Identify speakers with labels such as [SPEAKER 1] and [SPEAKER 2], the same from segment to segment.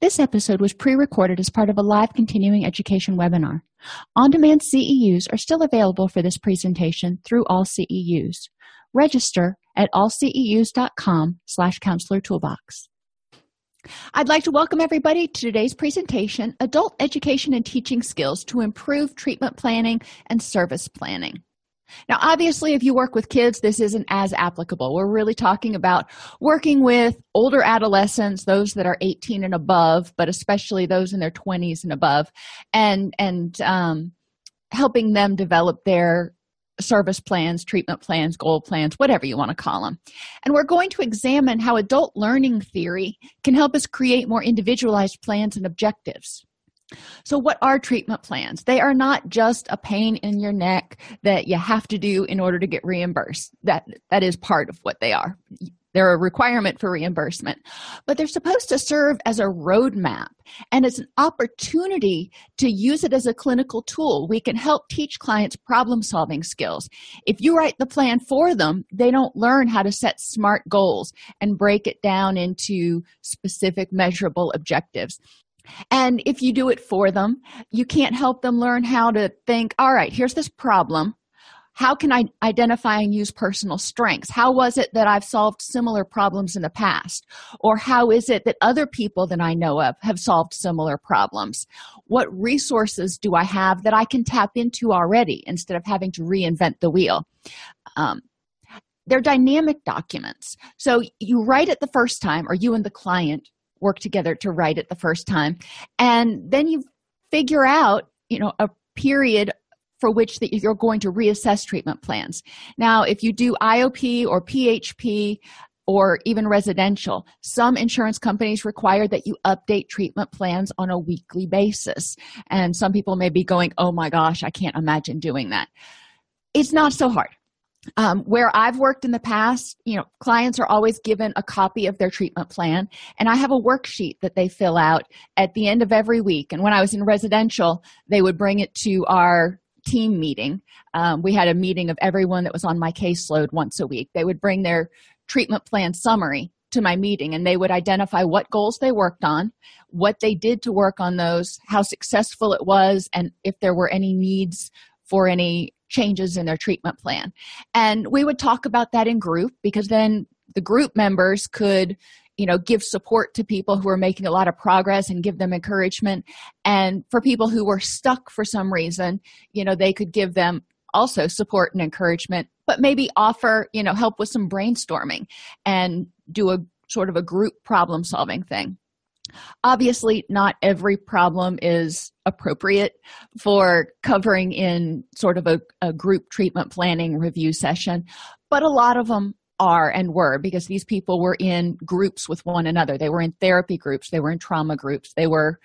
[SPEAKER 1] This episode was pre recorded as part of a live continuing education webinar. On demand CEUs are still available for this presentation through all CEUs. Register at allceus.com slash counselor toolbox. I'd like to welcome everybody to today's presentation Adult Education and Teaching Skills to Improve Treatment Planning and Service Planning. Now, obviously, if you work with kids, this isn't as applicable. We're really talking about working with older adolescents, those that are 18 and above, but especially those in their 20s and above, and and um, helping them develop their service plans, treatment plans, goal plans, whatever you want to call them. And we're going to examine how adult learning theory can help us create more individualized plans and objectives. So, what are treatment plans? They are not just a pain in your neck that you have to do in order to get reimbursed. That that is part of what they are. They're a requirement for reimbursement, but they're supposed to serve as a roadmap and as an opportunity to use it as a clinical tool. We can help teach clients problem solving skills. If you write the plan for them, they don't learn how to set smart goals and break it down into specific measurable objectives. And if you do it for them, you can't help them learn how to think, all right, here's this problem. How can I identify and use personal strengths? How was it that I've solved similar problems in the past? Or how is it that other people that I know of have solved similar problems? What resources do I have that I can tap into already instead of having to reinvent the wheel? Um, they're dynamic documents. So you write it the first time, or you and the client work together to write it the first time. And then you figure out you know a period for which that you're going to reassess treatment plans. Now if you do iop or php or even residential some insurance companies require that you update treatment plans on a weekly basis. And some people may be going oh my gosh i can't imagine doing that. It's not so hard um, where I've worked in the past, you know, clients are always given a copy of their treatment plan, and I have a worksheet that they fill out at the end of every week. And when I was in residential, they would bring it to our team meeting. Um, we had a meeting of everyone that was on my caseload once a week. They would bring their treatment plan summary to my meeting and they would identify what goals they worked on, what they did to work on those, how successful it was, and if there were any needs for any changes in their treatment plan. And we would talk about that in group because then the group members could you know give support to people who are making a lot of progress and give them encouragement and for people who were stuck for some reason you know they could give them also support and encouragement but maybe offer you know help with some brainstorming and do a sort of a group problem solving thing Obviously, not every problem is appropriate for covering in sort of a, a, group treatment planning review session, but a lot of them are and were because these people were in groups with one another. They were in therapy groups, they were in trauma groups, they were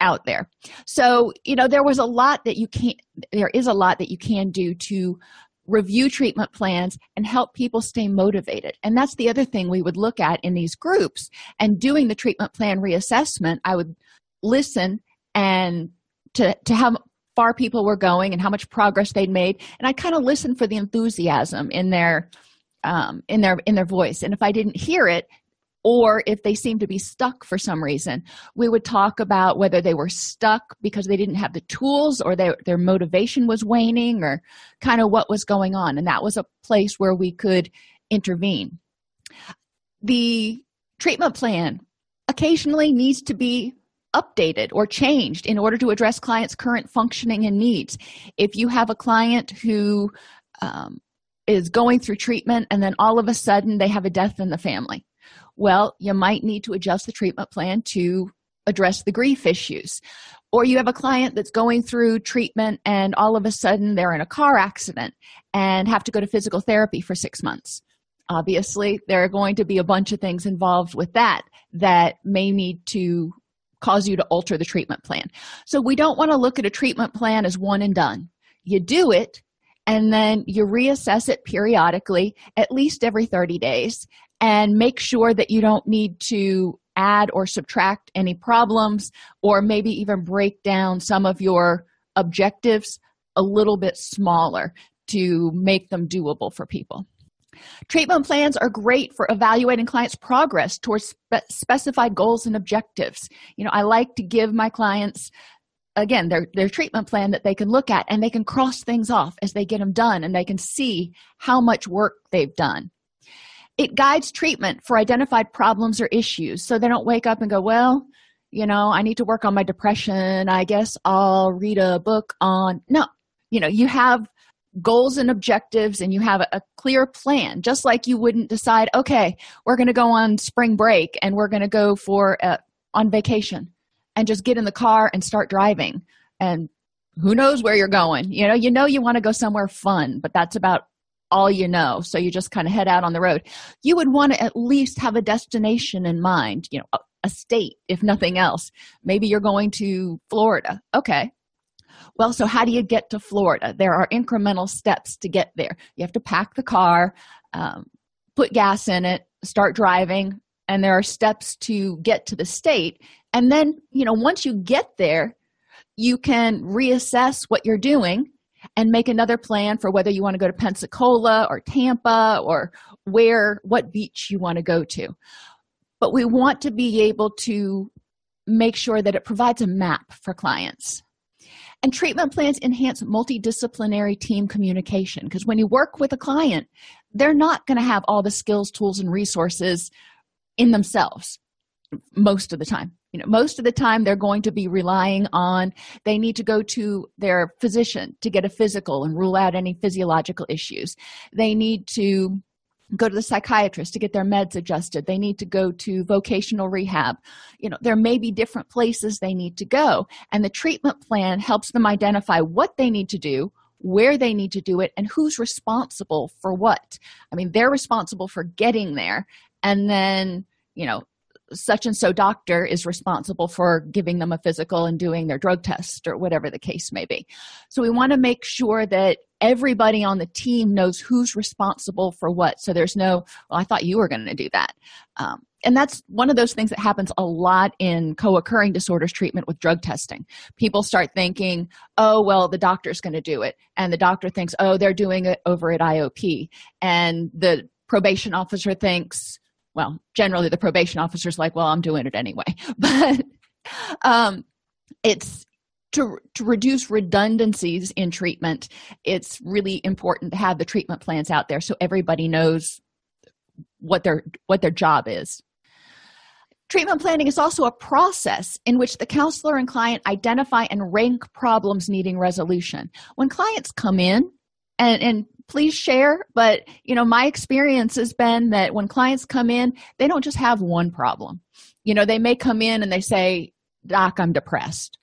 [SPEAKER 1] out there. So, you know, there was a lot that you can't, there is a lot that you can do to review treatment plans and help people stay motivated. And that's the other thing we would look at in these groups. And doing the treatment plan reassessment i would listen and to to how far people were going and how much progress they'd made. And i kind of listened for the enthusiasm in their um, in their in their voice. And if i didn't hear it or if they seemed to be stuck for some reason we would talk about whether they were stuck because they didn't have the tools or their, their motivation was waning or kind of what was going on. And that was a place where we could intervene. The treatment plan occasionally needs to be updated or changed in order to address clients current functioning and needs. If you have a client who um, is going through treatment and then all of a sudden they have a death in the family well you might need to adjust the treatment plan to address the grief issues. Or you have a client that's going through treatment and all of a sudden they're in a car accident and have to go to physical therapy for six months. Obviously there are going to be a bunch of things involved with that that may need to cause you to alter the treatment plan. So we don't want to look at a treatment plan as one and done. You do it and then you reassess it periodically at least every 30 days and make sure that you don't need to add or subtract any problems or maybe even break down some of your objectives a little bit smaller to make them doable for people treatment plans are great for evaluating clients progress towards spe- specified goals and objectives. You know i like to give my clients again their their treatment plan that they can look at and they can cross things off as they get them done and they can see how much work they've done. It guides treatment for identified problems or issues so they don't wake up and go well you know i need to work on my depression. I guess i'll read a book on no. You know you have goals and objectives and you have a, clear plan just like you wouldn't decide okay we're going to go on spring break and we're going to go for a, on vacation and just get in the car and start driving. And who knows where you're going. You know you know you want to go somewhere fun but that's about all you know. So you just kind of head out on the road. You would want to at least have a destination in mind you know a state if nothing else. Maybe you're going to florida. Okay well so how do you get to florida? There are incremental steps to get there. You have to pack the car um, put gas in it start driving and there are steps to get to the state. And then you know once you get there you can reassess what you're doing and make another plan for whether you want to go to pensacola or tampa or where what beach you want to go to. But we want to be able to make sure that it provides a map for clients and treatment plans enhance multidisciplinary team communication because when you work with a client they're not going to have all the skills tools and resources in themselves most of the time. You know most of the time they're going to be relying on they need to go to their physician to get a physical and rule out any physiological issues. They need to go to the psychiatrist to get their meds adjusted. They need to go to vocational rehab. You know there may be different places they need to go. And the treatment plan helps them identify what they need to do where they need to do it and who's responsible for what. I mean they're responsible for getting there. And then you know such and so doctor is responsible for giving them a physical and doing their drug test or whatever the case may be. So we want to make sure that everybody on the team knows who's responsible for what. So there's no, well, I thought you were going to do that. Um, and that's one of those things that happens a lot in co occurring disorders treatment with drug testing. People start thinking, oh, well, the doctor's going to do it. And the doctor thinks, oh, they're doing it over at IOP. And the probation officer thinks, well generally the probation officer's like well i'm doing it anyway but um it's to, to reduce redundancies in treatment it's really important to have the treatment plans out there so everybody knows what their what their job is. Treatment planning is also a process in which the counselor and client identify and rank problems needing resolution. When clients come in and, and please share but you know my experience has been that when clients come in they don't just have one problem. You know they may come in and they say doc i'm depressed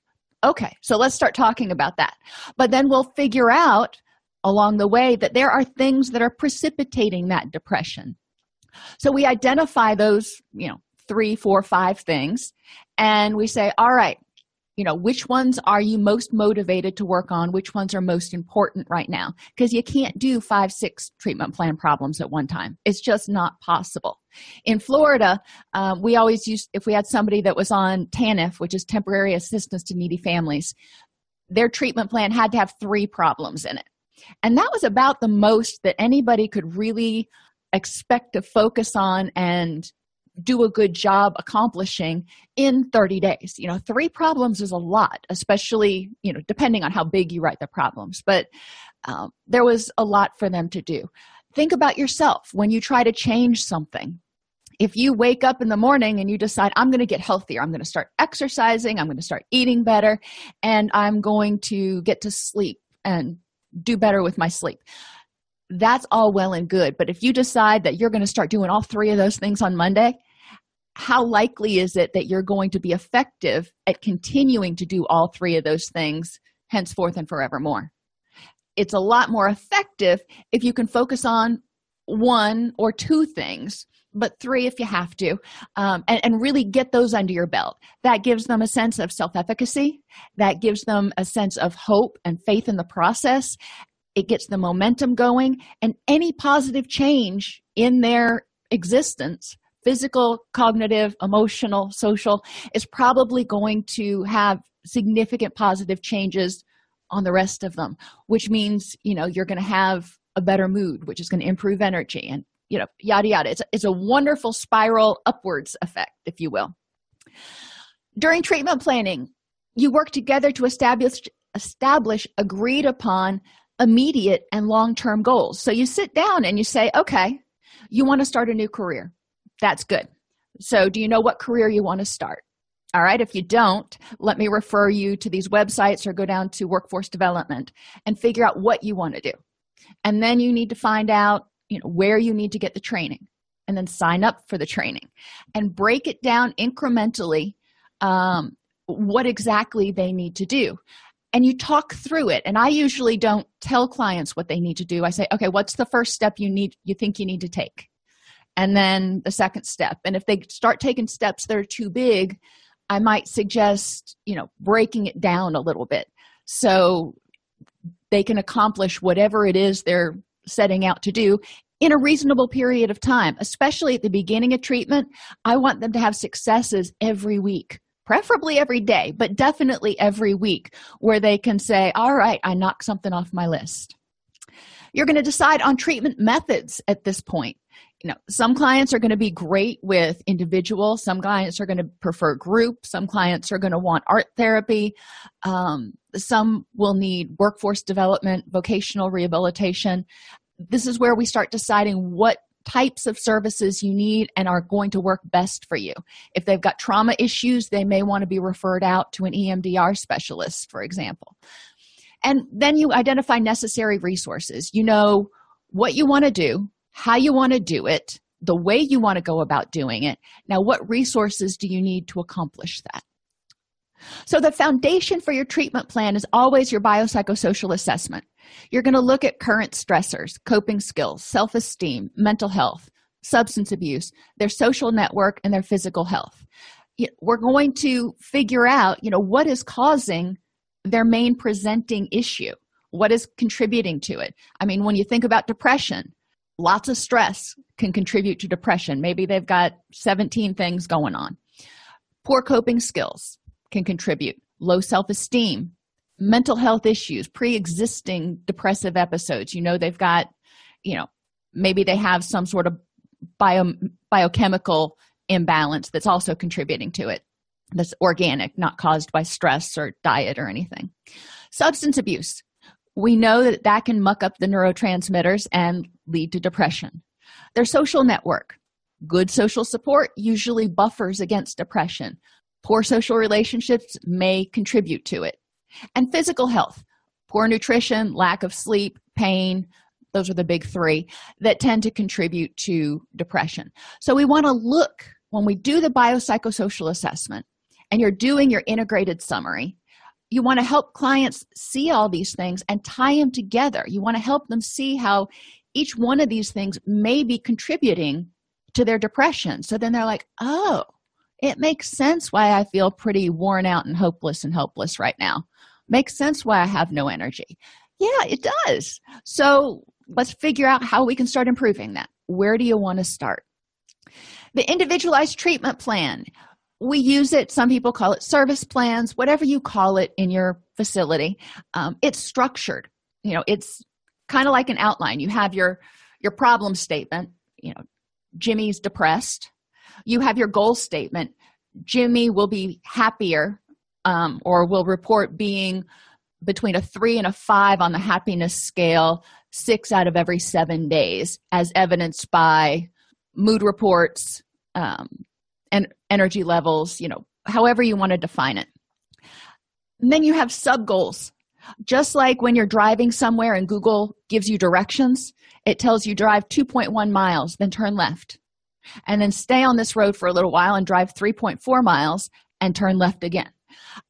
[SPEAKER 1] okay so let's start talking about that. But then we'll figure out along the way that there are things that are precipitating that depression. So we identify those you know three four five things and we say all right you know which ones are you most motivated to work on? Which ones are most important right now? Because you can't do five six treatment plan problems at one time. It's just not possible. In florida um, we always used if we had somebody that was on tanf which is temporary assistance to needy families their treatment plan had to have three problems in it. And that was about the most that anybody could really expect to focus on and do a good job accomplishing in 30 days. You know three problems is a lot especially you know depending on how big you write the problems but um, there was a lot for them to do. Think about yourself. When you try to change something if you wake up in the morning and you decide i'm going to get healthier. I'm going to start exercising. I'm going to start eating better and i'm going to get to sleep and do better with my sleep. That's all well and good but if you decide that you're going to start doing all three of those things on monday how likely is it that you're going to be effective at continuing to do all three of those things henceforth and forevermore? It's a lot more effective if you can focus on one or two things but three if you have to um, and, and really get those under your belt. That gives them a sense of self-efficacy. That gives them a sense of hope and faith in the process. It gets the momentum going and any positive change in their existence physical cognitive emotional social is probably going to have significant positive changes on the rest of them which means you know you're going to have a better mood which is going to improve energy and you know yada yada. It's, it's a wonderful spiral upwards effect if you will. During treatment planning you work together to establish establish agreed upon immediate and long-term goals. So you sit down and you say okay you want to start a new career that's good. So do you know what career you want to start? All right if you don't let me refer you to these websites or go down to workforce development and figure out what you want to do. And then you need to find out you know where you need to get the training and then sign up for the training and break it down incrementally um, what exactly they need to do. And you talk through it. And i usually don't tell clients what they need to do. I say okay what's the first step you need you think you need to take and then the second step. And if they start taking steps that are too big i might suggest you know breaking it down a little bit so they can accomplish whatever it is they're setting out to do in a reasonable period of time especially at the beginning of treatment. I want them to have successes every week preferably every day but definitely every week where they can say all right i knocked something off my list. You're going to decide on treatment methods at this point you know some clients are going to be great with individual some clients are going to prefer group some clients are going to want art therapy. Um, some will need workforce development vocational rehabilitation. This is where we start deciding what types of services you need and are going to work best for you. If they've got trauma issues they may want to be referred out to an emdr specialist for example. And then you identify necessary resources. You know what you want to do how you want to do it the way you want to go about doing it. Now what resources do you need to accomplish that? So the foundation for your treatment plan is always your biopsychosocial assessment. You're going to look at current stressors coping skills self-esteem mental health substance abuse their social network and their physical health. We're going to figure out you know what is causing their main presenting issue. What is contributing to it? I mean when you think about depression lots of stress can contribute to depression. Maybe they've got 17 things going on. Poor coping skills can contribute. Low self-esteem mental health issues pre-existing depressive episodes. You know they've got you know maybe they have some sort of bio biochemical imbalance that's also contributing to it. That's organic not caused by stress or diet or anything. Substance abuse. We know that that can muck up the neurotransmitters and lead to depression. Their social network good social support usually buffers against depression. Poor social relationships may contribute to it. And physical health poor nutrition lack of sleep pain those are the big three that tend to contribute to depression. So we want to look when we do the biopsychosocial assessment and you're doing your integrated summary you want to help clients see all these things and tie them together. You want to help them see how each one of these things may be contributing to their depression. So then they're like oh it makes sense why i feel pretty worn out and hopeless and helpless right now. Makes sense why i have no energy. Yeah it does. So let's figure out how we can start improving that. Where do you want to start? The individualized treatment plan. We use it. Some people call it service plans whatever you call it in your facility. Um, it's structured. You know it's kind of like an outline. You have your your problem statement you know jimmy's depressed. You have your goal statement jimmy will be happier um, or will report being between a three and a five on the happiness scale six out of every seven days as evidenced by mood reports um, and energy levels you know however you want to define it. And then you have sub goals just like when you're driving somewhere and google gives you directions it tells you drive 2.1 miles then turn left. And then stay on this road for a little while and drive 3.4 miles and turn left again.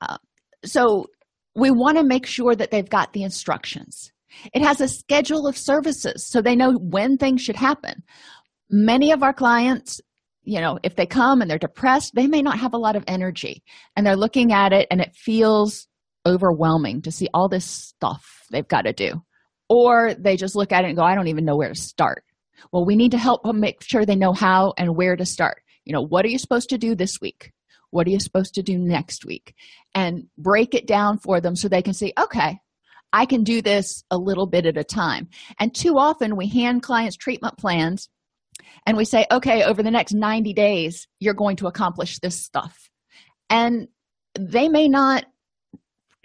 [SPEAKER 1] Uh, so we want to make sure that they've got the instructions. It has a schedule of services so they know when things should happen. Many of our clients you know if they come and they're depressed they may not have a lot of energy and they're looking at it and it feels overwhelming to see all this stuff they've got to do. Or they just look at it and go i don't even know where to start. Well we need to help them make sure they know how and where to start. You know what are you supposed to do this week? What are you supposed to do next week? And break it down for them so they can say okay i can do this a little bit at a time. And too often we hand clients treatment plans and we say okay over the next 90 days you're going to accomplish this stuff. And they may not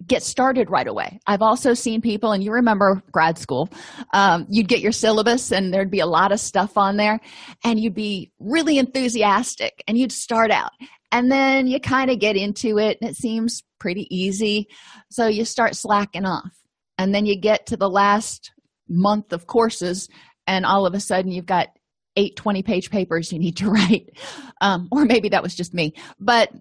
[SPEAKER 1] get started right away. I've also seen people and you remember grad school um, you'd get your syllabus and there'd be a lot of stuff on there and you'd be really enthusiastic and you'd start out and then you kind of get into it and it seems pretty easy. So you start slacking off and then you get to the last month of courses and all of a sudden you've got eight 20 page papers you need to write. Um, or maybe that was just me. But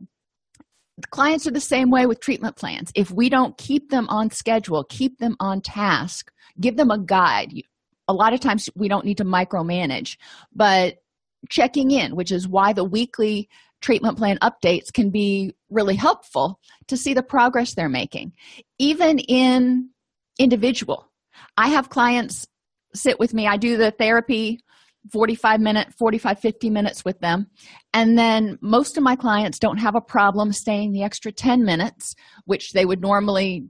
[SPEAKER 1] clients are the same way with treatment plans. If we don't keep them on schedule keep them on task give them a guide. A lot of times we don't need to micromanage but checking in which is why the weekly treatment plan updates can be really helpful to see the progress they're making. Even in individual i have clients sit with me. I do the therapy 45 minute 45 50 minutes with them. And then most of my clients don't have a problem staying the extra 10 minutes which they would normally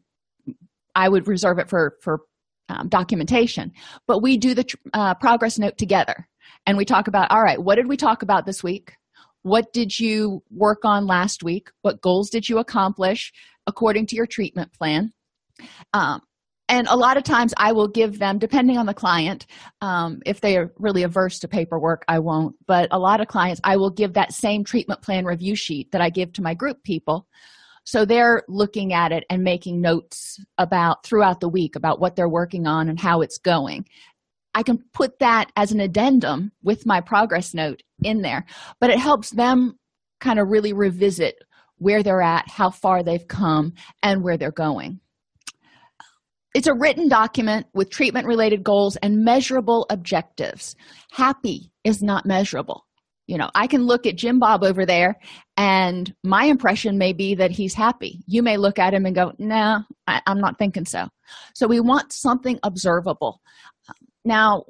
[SPEAKER 1] i would reserve it for for um, documentation. But we do the uh, progress note together. And we talk about all right what did we talk about this week? What did you work on last week? What goals did you accomplish according to your treatment plan? Um, and a lot of times i will give them depending on the client um, if they are really averse to paperwork i won't. But a lot of clients i will give that same treatment plan review sheet that i give to my group people. So they're looking at it and making notes about throughout the week about what they're working on and how it's going. I can put that as an addendum with my progress note in there but it helps them kind of really revisit where they're at how far they've come and where they're going it's a written document with treatment related goals and measurable objectives. Happy is not measurable. You know i can look at jim bob over there and my impression may be that he's happy. You may look at him and go no nah, i'm not thinking so. So we want something observable. Now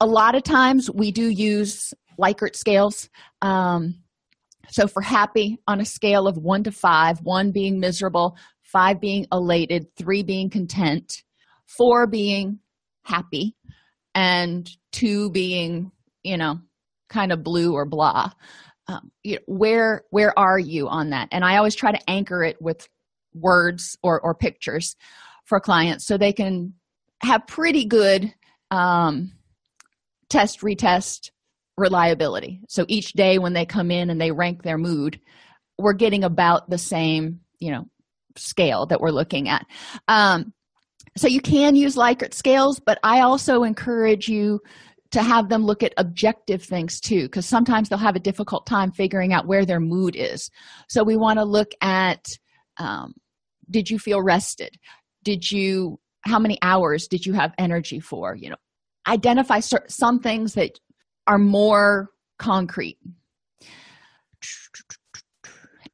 [SPEAKER 1] a lot of times we do use likert scales um, so for happy on a scale of one to five one being miserable five being elated, three being content, four being happy, and two being, you know, kind of blue or blah. Um, you know, where where are you on that? And I always try to anchor it with words or or pictures for clients so they can have pretty good um, test retest reliability. So each day when they come in and they rank their mood, we're getting about the same, you know, scale that we're looking at. Um, so you can use likert scales but i also encourage you to have them look at objective things too because sometimes they'll have a difficult time figuring out where their mood is. So we want to look at um, did you feel rested? Did you how many hours did you have energy for? You know identify some things that are more concrete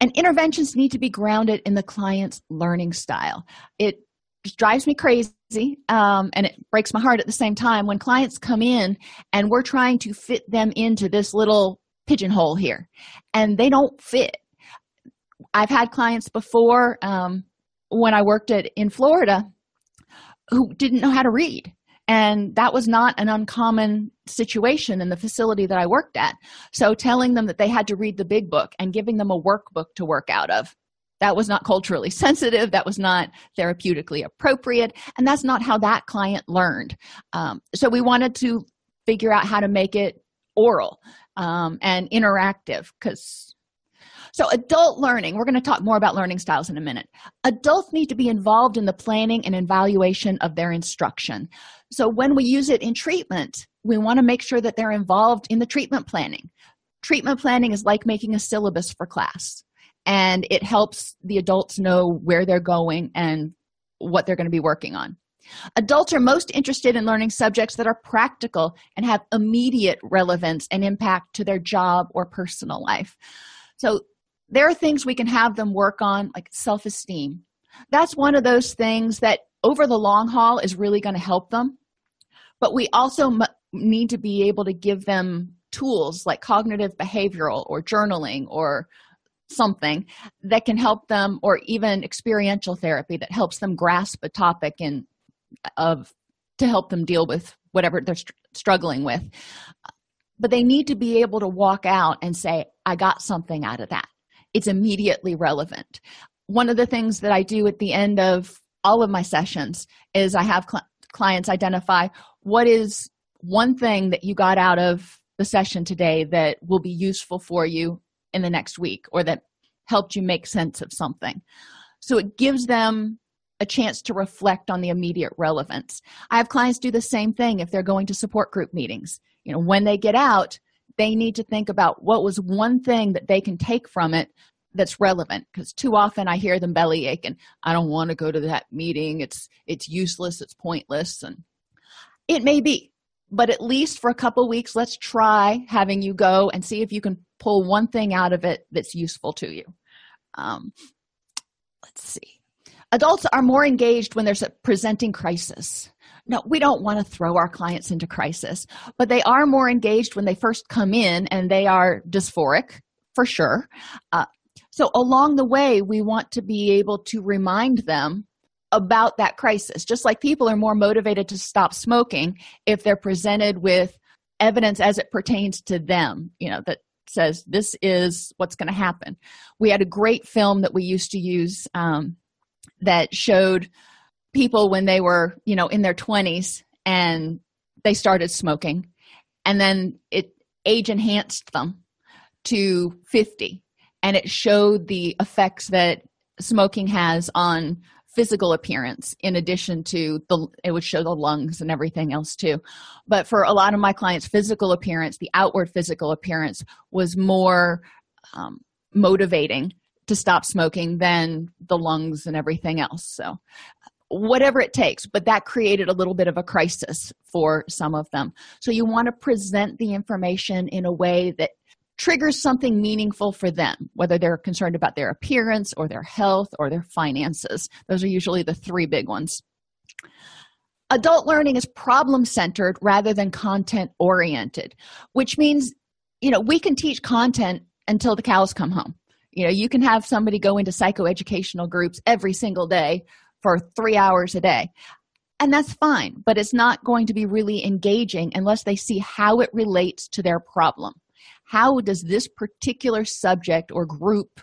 [SPEAKER 1] and interventions need to be grounded in the client's learning style. It drives me crazy um, and it breaks my heart at the same time when clients come in and we're trying to fit them into this little pigeonhole here and they don't fit. I've had clients before um, when i worked at in florida who didn't know how to read And that was not an uncommon situation in the facility that I worked at. So telling them that they had to read the big book and giving them a workbook to work out of that was not culturally sensitive. That was not therapeutically appropriate. And that's not how that client learned. Um, so we wanted to figure out how to make it oral um, and interactive because so adult learning we're going to talk more about learning styles in a minute. Adults need to be involved in the planning and evaluation of their instruction so when we use it in treatment we want to make sure that they're involved in the treatment planning treatment planning is like making a syllabus for class and it helps the adults know where they're going and what they're going to be working on. Adults are most interested in learning subjects that are practical and have immediate relevance and impact to their job or personal life. So, there are things we can have them work on, like self esteem. That's one of those things that over the long haul is really going to help them. But we also m- need to be able to give them tools like cognitive behavioral or journaling or something that can help them or even experiential therapy that helps them grasp a topic and uh, of to help them deal with whatever they're str- struggling with. But they need to be able to walk out and say i got something out of that. It's immediately relevant one of the things that i do at the end of all of my sessions is i have cl- clients identify what is one thing that you got out of the session today that will be useful for you in the next week or that helped you make sense of something. So it gives them a chance to reflect on the immediate relevance. I have clients do the same thing if they're going to support group meetings. You know, when they get out, they need to think about what was one thing that they can take from it that's relevant because too often i hear them bellyache and i don't want to go to that meeting. It's it's useless it's pointless and it may be but at least for a couple weeks let's try having you go and see if you can pull one thing out of it that's useful to you. Um, let's see. Adults are more engaged when there's a presenting crisis. No we don't want to throw our clients into crisis but they are more engaged when they first come in and they are dysphoric for sure. Uh, so along the way we want to be able to remind them about that crisis. Just like people are more motivated to stop smoking if they're presented with evidence as it pertains to them you know that says this is what's going to happen. We had a great film that we used to use um, that showed people when they were you know in their 20s and they started smoking and then it age enhanced them to 50 and it showed the effects that smoking has on physical appearance in addition to the it would show the lungs and everything else too. But for a lot of my clients physical appearance the outward physical appearance was more um, motivating to stop smoking than the lungs and everything else. So whatever it takes but that created a little bit of a crisis for some of them. So you want to present the information in a way that triggers something meaningful for them, whether they're concerned about their appearance or their health or their finances. Those are usually the three big ones. Adult learning is problem centered rather than content oriented, which means, you know, we can teach content until the cows come home. You know, you can have somebody go into psychoeducational groups every single day for three hours a day. And that's fine, but it's not going to be really engaging unless they see how it relates to their problem how does this particular subject or group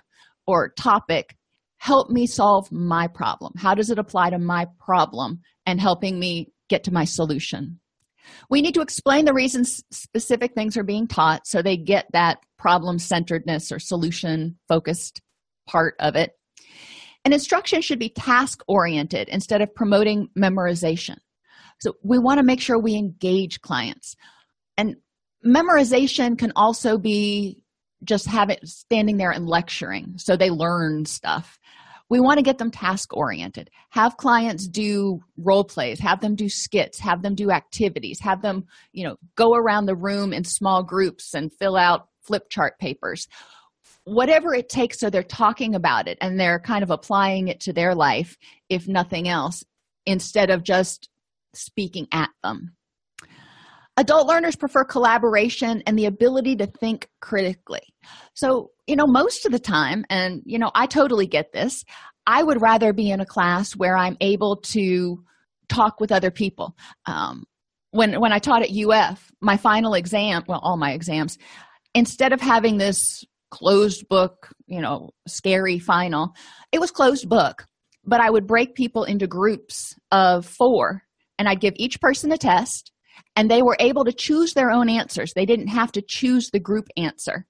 [SPEAKER 1] or topic help me solve my problem? How does it apply to my problem and helping me get to my solution? We need to explain the reasons specific things are being taught so they get that problem centeredness or solution focused part of it. And instruction should be task oriented instead of promoting memorization. So we want to make sure we engage clients. And memorization can also be just have it standing there and lecturing so they learn stuff. We want to get them task oriented. Have clients do role plays have them do skits have them do activities have them you know go around the room in small groups and fill out flip chart papers. Whatever it takes so they're talking about it and they're kind of applying it to their life if nothing else instead of just speaking at them adult learners prefer collaboration and the ability to think critically. So you know most of the time and you know i totally get this i would rather be in a class where i'm able to talk with other people. Um, when when i taught at uf my final exam well all my exams instead of having this closed book you know scary final it was closed book but i would break people into groups of four and i'd give each person a test and they were able to choose their own answers. They didn't have to choose the group answer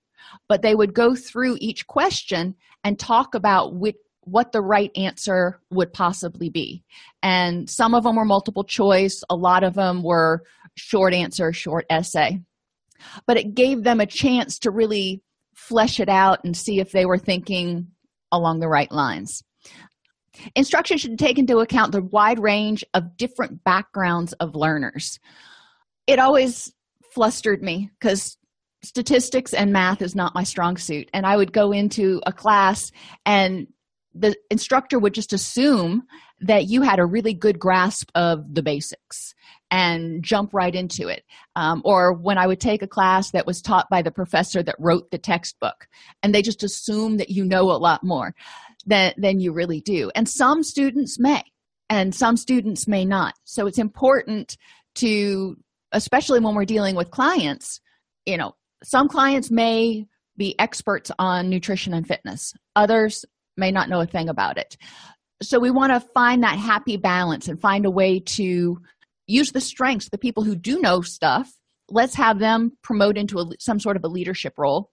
[SPEAKER 1] but they would go through each question and talk about which, what the right answer would possibly be. And some of them were multiple choice. A lot of them were short answer short essay. But it gave them a chance to really flesh it out and see if they were thinking along the right lines. Instruction should take into account the wide range of different backgrounds of learners it always flustered me because statistics and math is not my strong suit. And i would go into a class and the instructor would just assume that you had a really good grasp of the basics and jump right into it. Um, or when i would take a class that was taught by the professor that wrote the textbook and they just assume that you know a lot more than, than you really do. And some students may and some students may not. So it's important to especially when we're dealing with clients you know some clients may be experts on nutrition and fitness. Others may not know a thing about it. So we want to find that happy balance and find a way to use the strengths the people who do know stuff. Let's have them promote into a, some sort of a leadership role.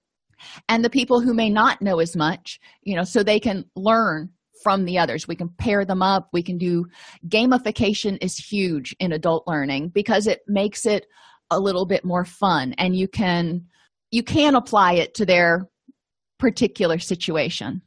[SPEAKER 1] And the people who may not know as much you know so they can learn from the others. We can pair them up. We can do gamification is huge in adult learning because it makes it a little bit more fun and you can you can apply it to their particular situation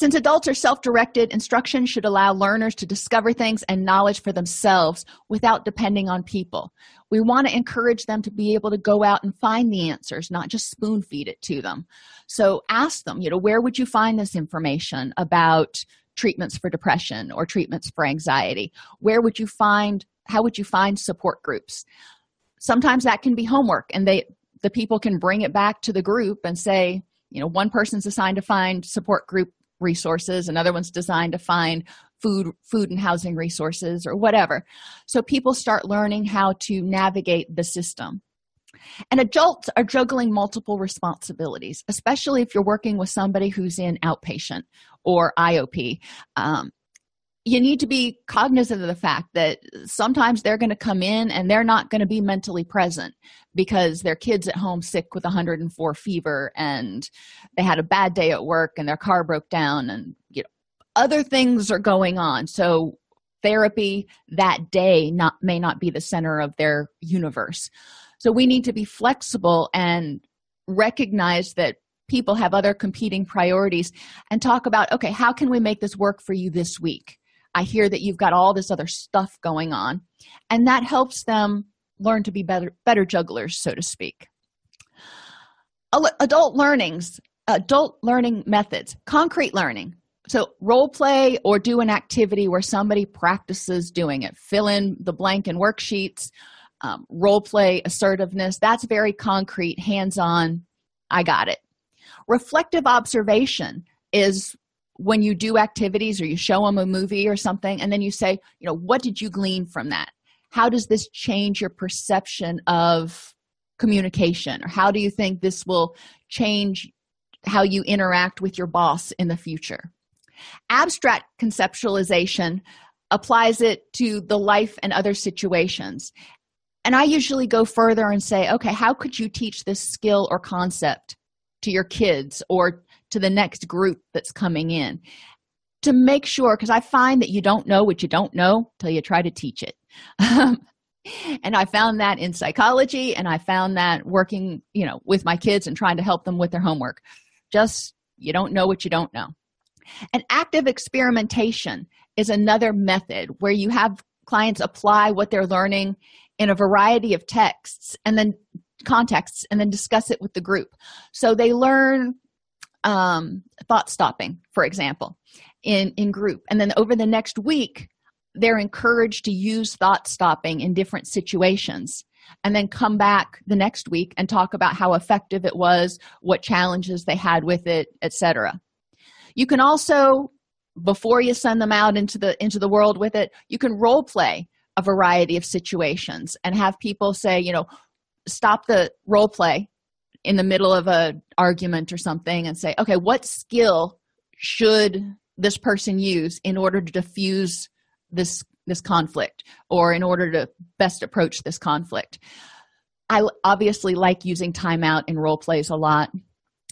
[SPEAKER 1] since adults are self directed, instruction should allow learners to discover things and knowledge for themselves without depending on people. We want to encourage them to be able to go out and find the answers, not just spoon feed it to them. So ask them, you know, where would you find this information about treatments for depression or treatments for anxiety? Where would you find, how would you find support groups? Sometimes that can be homework and they, the people can bring it back to the group and say, you know, one person's assigned to find support group resources. Another one's designed to find food food and housing resources or whatever. So people start learning how to navigate the system. And adults are juggling multiple responsibilities especially if you're working with somebody who's in outpatient or iop um, you need to be cognizant of the fact that sometimes they're going to come in and they're not going to be mentally present because their kids at home sick with 104 fever and they had a bad day at work and their car broke down and you know other things are going on. So therapy that day not may not be the center of their universe. So we need to be flexible and recognize that people have other competing priorities and talk about okay how can we make this work for you this week I hear that you've got all this other stuff going on. And that helps them learn to be better, better jugglers, so to speak. Adult learnings, adult learning methods, concrete learning. So, role play or do an activity where somebody practices doing it. Fill in the blank in worksheets, um, role play assertiveness. That's very concrete, hands on. I got it. Reflective observation is when you do activities or you show them a movie or something and then you say you know what did you glean from that? How does this change your perception of communication? Or how do you think this will change how you interact with your boss in the future? Abstract conceptualization applies it to the life and other situations. And i usually go further and say okay how could you teach this skill or concept to your kids or to the next group that's coming in to make sure because i find that you don't know what you don't know till you try to teach it. Um, and i found that in psychology and i found that working you know with my kids and trying to help them with their homework. Just you don't know what you don't know. And active experimentation is another method where you have clients apply what they're learning in a variety of texts and then contexts and then discuss it with the group. So they learn um, thought stopping for example in in group. And then over the next week they're encouraged to use thought stopping in different situations and then come back the next week and talk about how effective it was what challenges they had with it etc you can also before you send them out into the into the world with it you can role play a variety of situations and have people say you know stop the role play in the middle of a argument or something and say okay what skill should this person use in order to diffuse this this conflict or in order to best approach this conflict? I obviously like using timeout in role plays a lot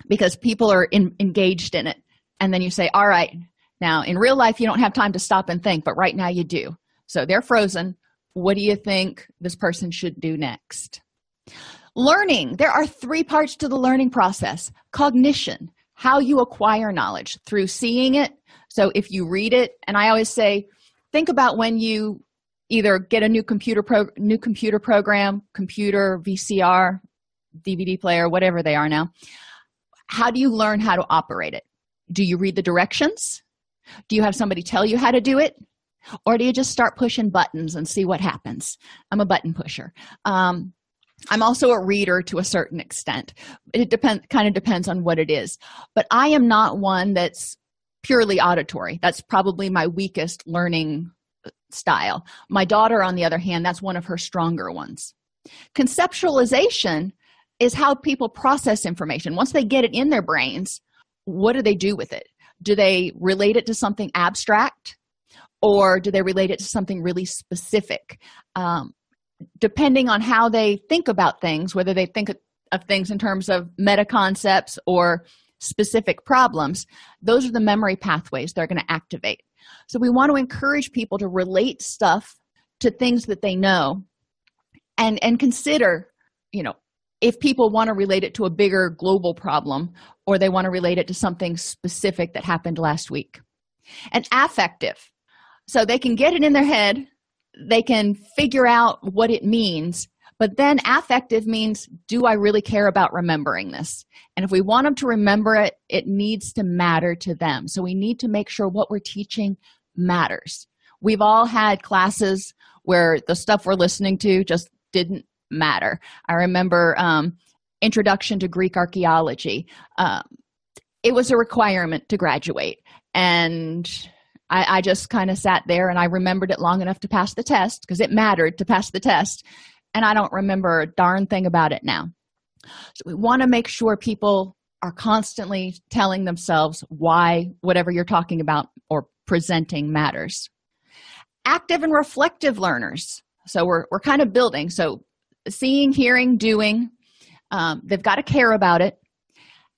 [SPEAKER 1] because people are in, engaged in it. And then you say all right now in real life you don't have time to stop and think but right now you do. So they're frozen. What do you think this person should do next learning. There are three parts to the learning process. Cognition how you acquire knowledge through seeing it. So if you read it and i always say think about when you either get a new computer pro new computer program computer vcr dvd player whatever they are now. How do you learn how to operate it? Do you read the directions? Do you have somebody tell you how to do it? Or do you just start pushing buttons and see what happens? I'm a button pusher. Um, i'm also a reader to a certain extent. It depends kind of depends on what it is. But i am not one that's purely auditory. That's probably my weakest learning style. My daughter on the other hand that's one of her stronger ones. Conceptualization is how people process information. Once they get it in their brains what do they do with it? Do they relate it to something abstract or do they relate it to something really specific? Um, depending on how they think about things whether they think of things in terms of meta concepts or specific problems those are the memory pathways they're going to activate. So we want to encourage people to relate stuff to things that they know and and consider you know if people want to relate it to a bigger global problem or they want to relate it to something specific that happened last week. And affective. So they can get it in their head they can figure out what it means but then affective means do i really care about remembering this? And if we want them to remember it it needs to matter to them. So we need to make sure what we're teaching matters. We've all had classes where the stuff we're listening to just didn't matter. I remember um, introduction to greek archaeology. Um, it was a requirement to graduate. And I, I just kind of sat there and I remembered it long enough to pass the test because it mattered to pass the test. And I don't remember a darn thing about it now. So we want to make sure people are constantly telling themselves why whatever you're talking about or presenting matters. Active and reflective learners. So we're, we're kind of building. So seeing, hearing, doing, um, they've got to care about it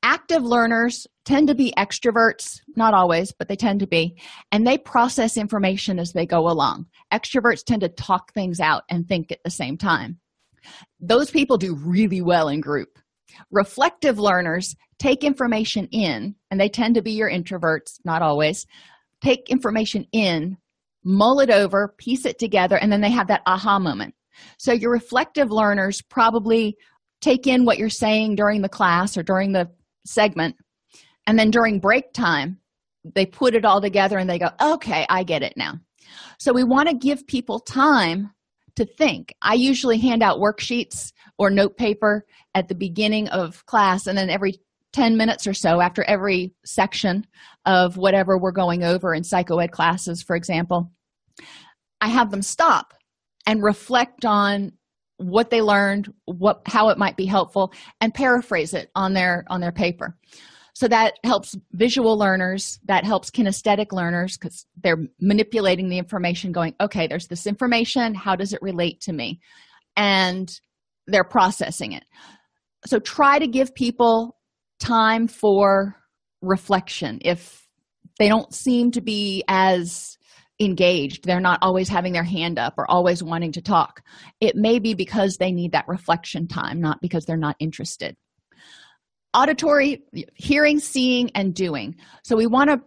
[SPEAKER 1] active learners tend to be extroverts not always but they tend to be and they process information as they go along. Extroverts tend to talk things out and think at the same time. Those people do really well in group. Reflective learners take information in and they tend to be your introverts not always take information in mull it over piece it together and then they have that aha moment. So your reflective learners probably take in what you're saying during the class or during the segment. And then during break time they put it all together and they go okay i get it now. So we want to give people time to think. I usually hand out worksheets or note paper at the beginning of class and then every 10 minutes or so after every section of whatever we're going over in psychoed classes for example i have them stop and reflect on what they learned what how it might be helpful and paraphrase it on their on their paper. So that helps visual learners that helps kinesthetic learners because they're manipulating the information going okay there's this information how does it relate to me? And they're processing it. So try to give people time for reflection. If they don't seem to be as engaged. They're not always having their hand up or always wanting to talk. It may be because they need that reflection time not because they're not interested. Auditory hearing seeing and doing. So we want to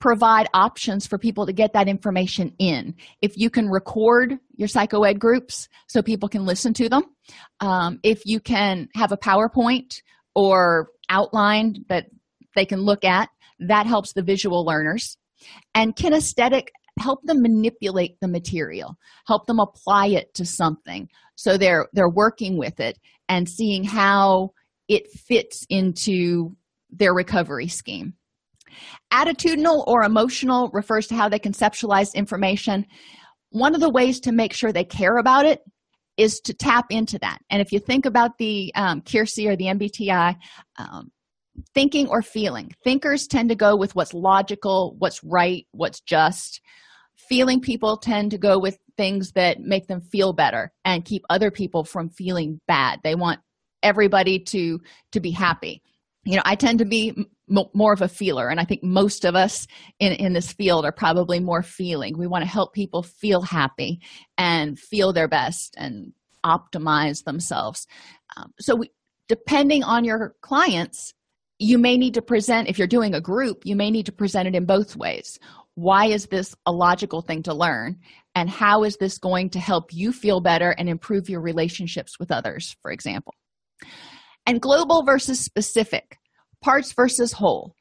[SPEAKER 1] provide options for people to get that information in. If you can record your psychoed groups so people can listen to them um, if you can have a powerpoint or outline that they can look at that helps the visual learners. And kinesthetic help them manipulate the material help them apply it to something. So they're they're working with it and seeing how it fits into their recovery scheme. Attitudinal or emotional refers to how they conceptualize information. One of the ways to make sure they care about it is to tap into that. And if you think about the um, keirsey or the mbti um, thinking or feeling thinkers tend to go with what's logical what's right what's just feeling people tend to go with things that make them feel better and keep other people from feeling bad. They want everybody to to be happy. You know i tend to be m- more of a feeler and i think most of us in in this field are probably more feeling. We want to help people feel happy and feel their best and optimize themselves. Um, so we, depending on your clients you may need to present if you're doing a group you may need to present it in both ways why is this a logical thing to learn? And how is this going to help you feel better and improve your relationships with others for example? And global versus specific parts versus whole.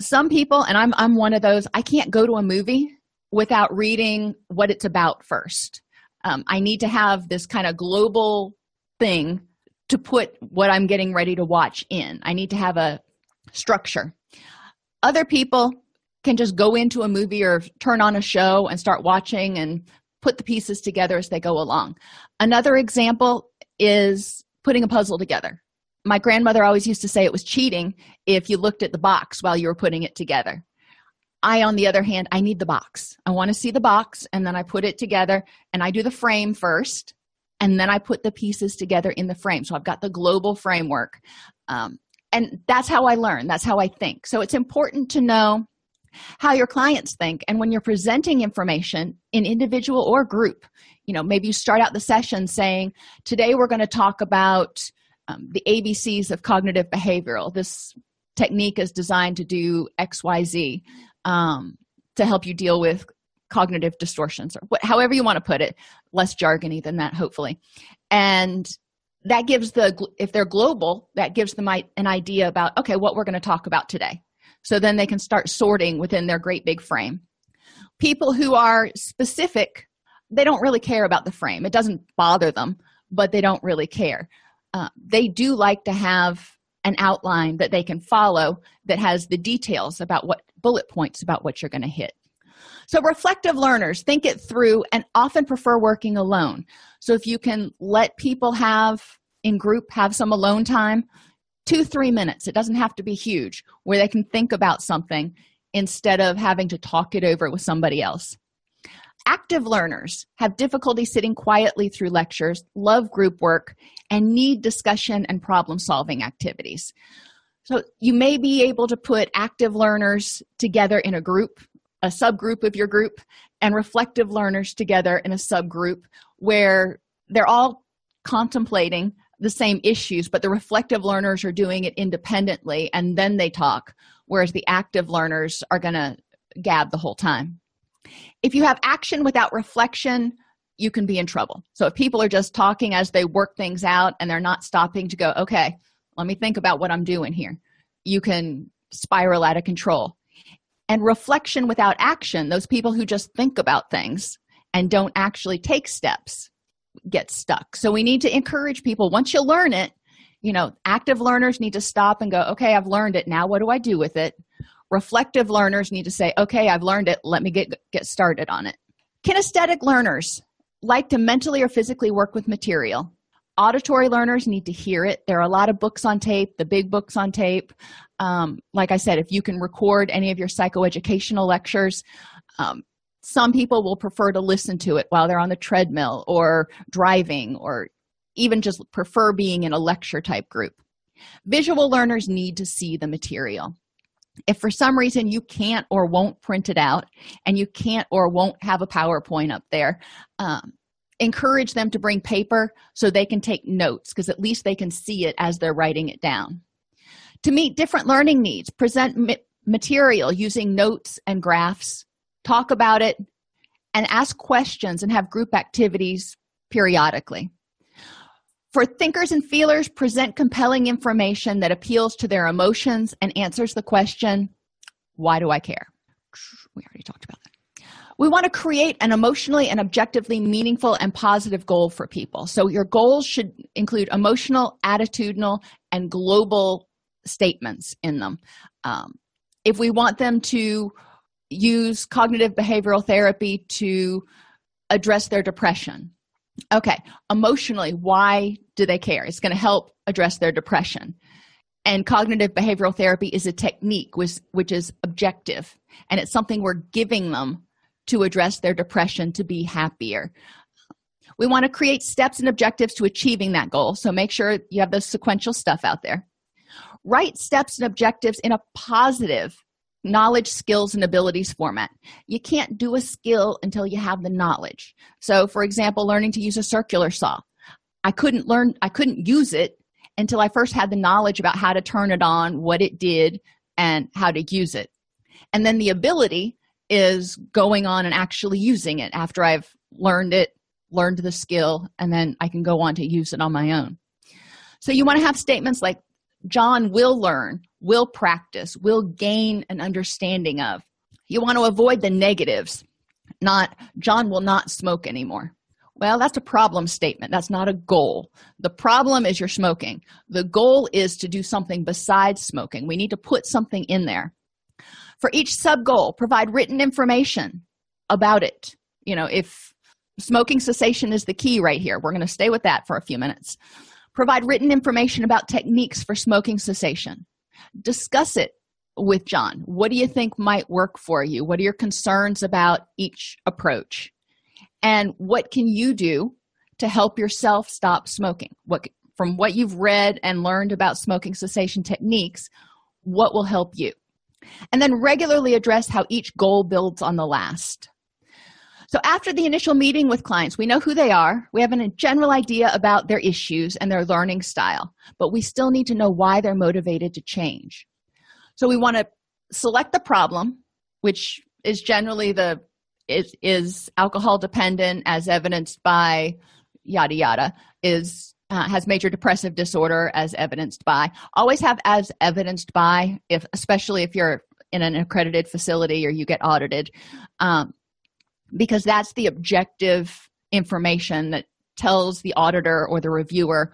[SPEAKER 1] Some people and i'm i'm one of those i can't go to a movie without reading what it's about first. Um, i need to have this kind of global thing to put what i'm getting ready to watch in. I need to have a structure. Other people can just go into a movie or turn on a show and start watching and put the pieces together as they go along. Another example is putting a puzzle together. My grandmother always used to say it was cheating if you looked at the box while you were putting it together. I on the other hand i need the box. I want to see the box and then i put it together and i do the frame first and then i put the pieces together in the frame. So i've got the global framework. Um, and that's how i learn. That's how i think. So it's important to know how your clients think and when you're presenting information in individual or group. You know maybe you start out the session saying today we're going to talk about um, the abcs of cognitive behavioral. This technique is designed to do xyz um, to help you deal with cognitive distortions or however you want to put it less jargony than that hopefully. And that gives the if they're global that gives them an idea about okay what we're going to talk about today so then they can start sorting within their great big frame. People who are specific they don't really care about the frame. It doesn't bother them but they don't really care. Uh, they do like to have an outline that they can follow that has the details about what bullet points about what you're going to hit. So reflective learners think it through and often prefer working alone. So if you can let people have in group have some alone time two three minutes. It doesn't have to be huge where they can think about something instead of having to talk it over with somebody else. Active learners have difficulty sitting quietly through lectures love group work and need discussion and problem solving activities. So you may be able to put active learners together in a group a subgroup of your group and reflective learners together in a subgroup where they're all contemplating the same issues but the reflective learners are doing it independently and then they talk whereas the active learners are going to gab the whole time. If you have action without reflection you can be in trouble. So if people are just talking as they work things out and they're not stopping to go okay let me think about what i'm doing here you can spiral out of control. And reflection without action those people who just think about things and don't actually take steps get stuck. So we need to encourage people once you learn it you know active learners need to stop and go okay i've learned it. Now what do i do with it? Reflective learners need to say okay i've learned it. Let me get get started on it. Kinesthetic learners like to mentally or physically work with material. Auditory learners need to hear it. There are a lot of books on tape the big books on tape. Um, like i said if you can record any of your psychoeducational lectures um, some people will prefer to listen to it while they're on the treadmill or driving or even just prefer being in a lecture type group. Visual learners need to see the material. If for some reason you can't or won't print it out and you can't or won't have a powerpoint up there um, encourage them to bring paper so they can take notes because at least they can see it as they're writing it down. To meet different learning needs present ma- material using notes and graphs talk about it and ask questions and have group activities periodically. For thinkers and feelers present compelling information that appeals to their emotions and answers the question why do i care? We already talked about that. We want to create an emotionally and objectively meaningful and positive goal for people. So your goals should include emotional attitudinal and global statements in them. Um, if we want them to use cognitive behavioral therapy to address their depression. Okay, emotionally, why do they care? It's going to help address their depression. And cognitive behavioral therapy is a technique which, which is objective, and it's something we're giving them to address their depression to be happier. We want to create steps and objectives to achieving that goal, so make sure you have the sequential stuff out there. Write steps and objectives in a positive knowledge, skills, and abilities format. You can't do a skill until you have the knowledge. So, for example, learning to use a circular saw. I couldn't learn, I couldn't use it until I first had the knowledge about how to turn it on, what it did, and how to use it. And then the ability is going on and actually using it after I've learned it, learned the skill, and then I can go on to use it on my own. So you want to have statements like John will learn, will practice, will gain an understanding of. You want to avoid the negatives, not John will not smoke anymore. Well, that's a problem statement. That's not a goal. The problem is you're smoking. The goal is to do something besides smoking. We need to put something in there. For each sub goal, provide written information about it. You know, if smoking cessation is the key right here, we're going to stay with that for a few minutes. Provide written information about techniques for smoking cessation. Discuss it with John. What do you think might work for you? What are your concerns about each approach? And what can you do to help yourself stop smoking? What from what you've read and learned about smoking cessation techniques, what will help you? And then regularly address how each goal builds on the last. So, after the initial meeting with clients, we know who they are. We have a general idea about their issues and their learning style, but we still need to know why they're motivated to change. So, we want to select the problem, which is generally the is, is alcohol dependent, as evidenced by yada yada, is uh, has major depressive disorder, as evidenced by. Always have as evidenced by, if especially if you're in an accredited facility or you get audited. Um, because that's the objective information that tells the auditor or the reviewer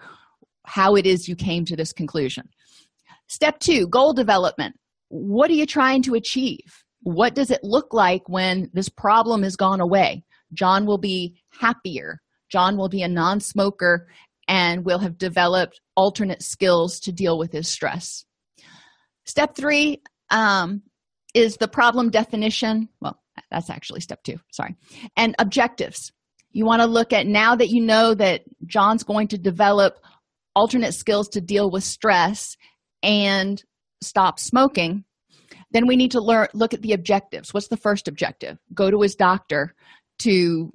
[SPEAKER 1] how it is you came to this conclusion. Step two goal development. What are you trying to achieve? What does it look like when this problem has gone away? John will be happier. John will be a non smoker and will have developed alternate skills to deal with his stress. Step three um, is the problem definition. Well, that's actually step two sorry. And objectives. You want to look at now that you know that john's going to develop alternate skills to deal with stress and stop smoking then we need to learn look at the objectives. What's the first objective? Go to his doctor to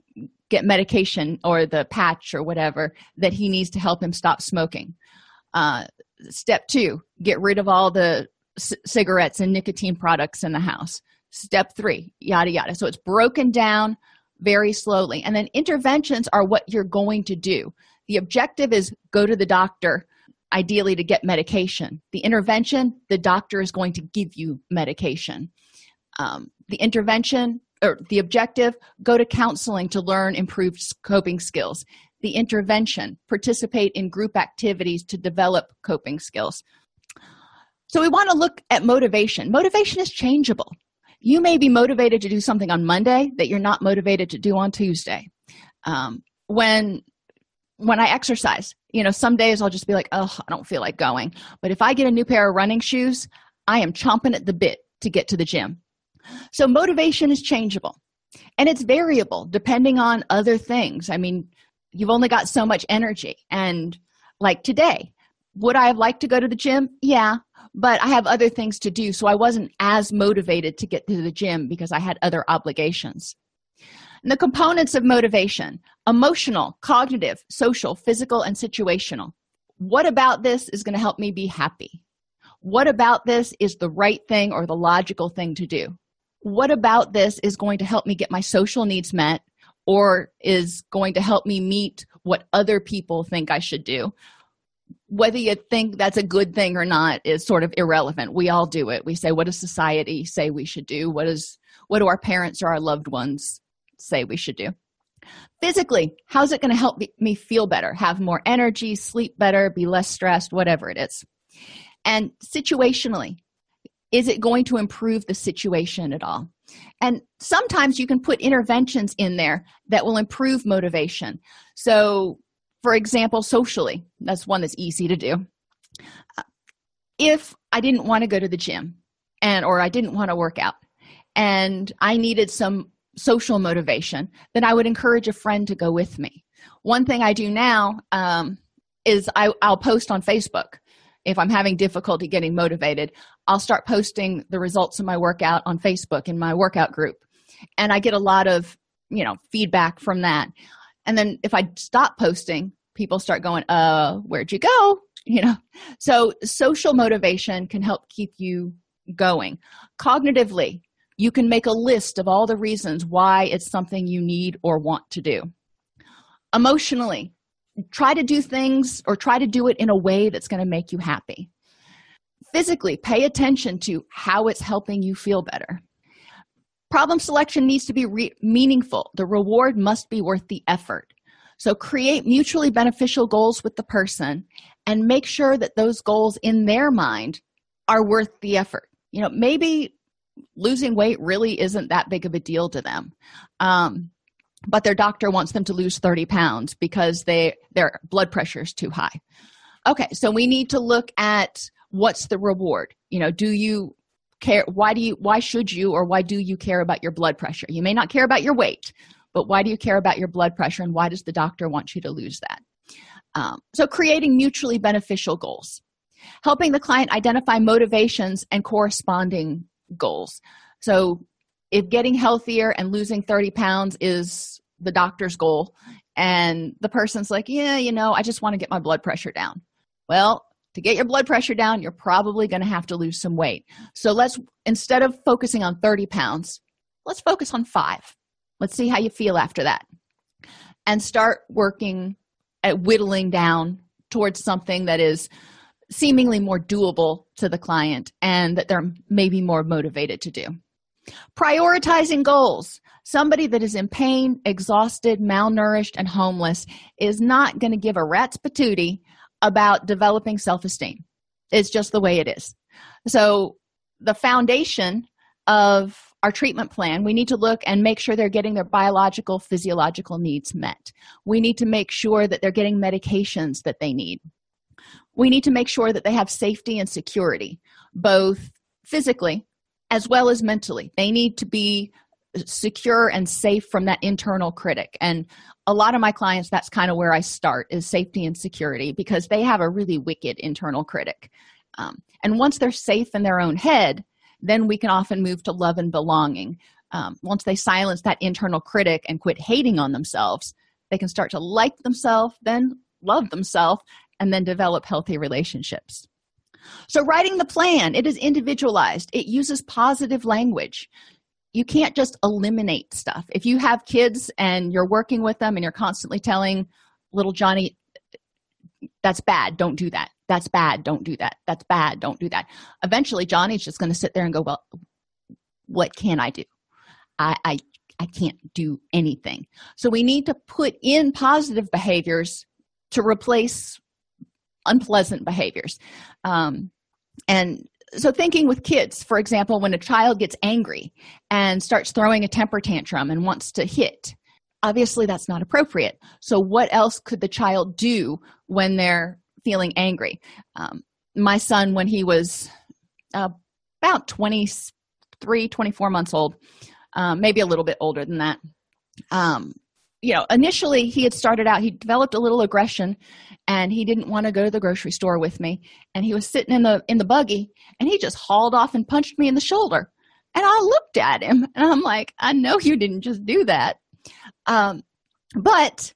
[SPEAKER 1] get medication or the patch or whatever that he needs to help him stop smoking. Uh, step two get rid of all the c- cigarettes and nicotine products in the house step three, yada, yada. So it's broken down very slowly. And then interventions are what you're going to do. The objective is go to the doctor, ideally to get medication. The intervention, the doctor is going to give you medication. Um, the intervention or the objective, go to counseling to learn improved coping skills. The intervention, participate in group activities to develop coping skills. So we want to look at motivation. Motivation is changeable you may be motivated to do something on monday that you're not motivated to do on tuesday. Um, when when i exercise you know some days i'll just be like oh i don't feel like going. But if i get a new pair of running shoes i am chomping at the bit to get to the gym. So motivation is changeable and it's variable depending on other things. I mean you've only got so much energy and like today would i have liked to go to the gym? Yeah but I have other things to do. So I wasn't as motivated to get to the gym because I had other obligations. And the components of motivation emotional, cognitive, social, physical, and situational. What about this is going to help me be happy? What about this is the right thing or the logical thing to do? What about this is going to help me get my social needs met or is going to help me meet what other people think I should do? Whether you think that's a good thing or not is sort of irrelevant. We all do it. We say what does society say we should do? What is what do our parents or our loved ones say we should do? Physically how's it going to help me feel better have more energy sleep better be less stressed whatever it is. And situationally is it going to improve the situation at all? And sometimes you can put interventions in there that will improve motivation. So for example socially that's one that's easy to do. If i didn't want to go to the gym and or i didn't want to work out and i needed some social motivation then i would encourage a friend to go with me. One thing i do now um, is I, i'll post on facebook. If i'm having difficulty getting motivated i'll start posting the results of my workout on facebook in my workout group. And i get a lot of you know feedback from that and then if i stop posting people start going uh where'd you go? You know? So social motivation can help keep you going. Cognitively you can make a list of all the reasons why it's something you need or want to do. Emotionally try to do things or try to do it in a way that's going to make you happy. Physically pay attention to how it's helping you feel better problem selection needs to be re- meaningful. The reward must be worth the effort. So create mutually beneficial goals with the person and make sure that those goals in their mind are worth the effort. You know maybe losing weight really isn't that big of a deal to them um, but their doctor wants them to lose 30 pounds because they their blood pressure is too high. Okay so we need to look at what's the reward. You know do you care why do you why should you or why do you care about your blood pressure? You may not care about your weight but why do you care about your blood pressure and why does the doctor want you to lose that? Um, so creating mutually beneficial goals helping the client identify motivations and corresponding goals. So if getting healthier and losing 30 pounds is the doctor's goal and the person's like yeah you know i just want to get my blood pressure down. Well to get your blood pressure down you're probably going to have to lose some weight. So let's instead of focusing on 30 pounds let's focus on five. Let's see how you feel after that. And start working at whittling down towards something that is seemingly more doable to the client and that they're maybe more motivated to do. Prioritizing goals. Somebody that is in pain exhausted malnourished and homeless is not going to give a rat's patootie about developing self-esteem. It's just the way it is. So the foundation of our treatment plan we need to look and make sure they're getting their biological physiological needs met. We need to make sure that they're getting medications that they need. We need to make sure that they have safety and security both physically as well as mentally. They need to be secure and safe from that internal critic. And a lot of my clients that's kind of where i start is safety and security because they have a really wicked internal critic. Um, and once they're safe in their own head then we can often move to love and belonging. Um, once they silence that internal critic and quit hating on themselves they can start to like themselves then love themselves and then develop healthy relationships. So writing the plan it is individualized. It uses positive language you can't just eliminate stuff. If you have kids and you're working with them and you're constantly telling little johnny that's bad. Don't do that. That's bad. Don't do that. That's bad. Don't do that. Eventually johnny's just going to sit there and go well what can i do? I i i can't do anything. So we need to put in positive behaviors to replace unpleasant behaviors. Um, and so thinking with kids for example when a child gets angry and starts throwing a temper tantrum and wants to hit obviously that's not appropriate. So what else could the child do when they're feeling angry? Um, my son when he was uh, about 23 24 months old um, maybe a little bit older than that um, you know initially he had started out he developed a little aggression and he didn't want to go to the grocery store with me. And he was sitting in the in the buggy and he just hauled off and punched me in the shoulder. And i looked at him and i'm like i know you didn't just do that. Um but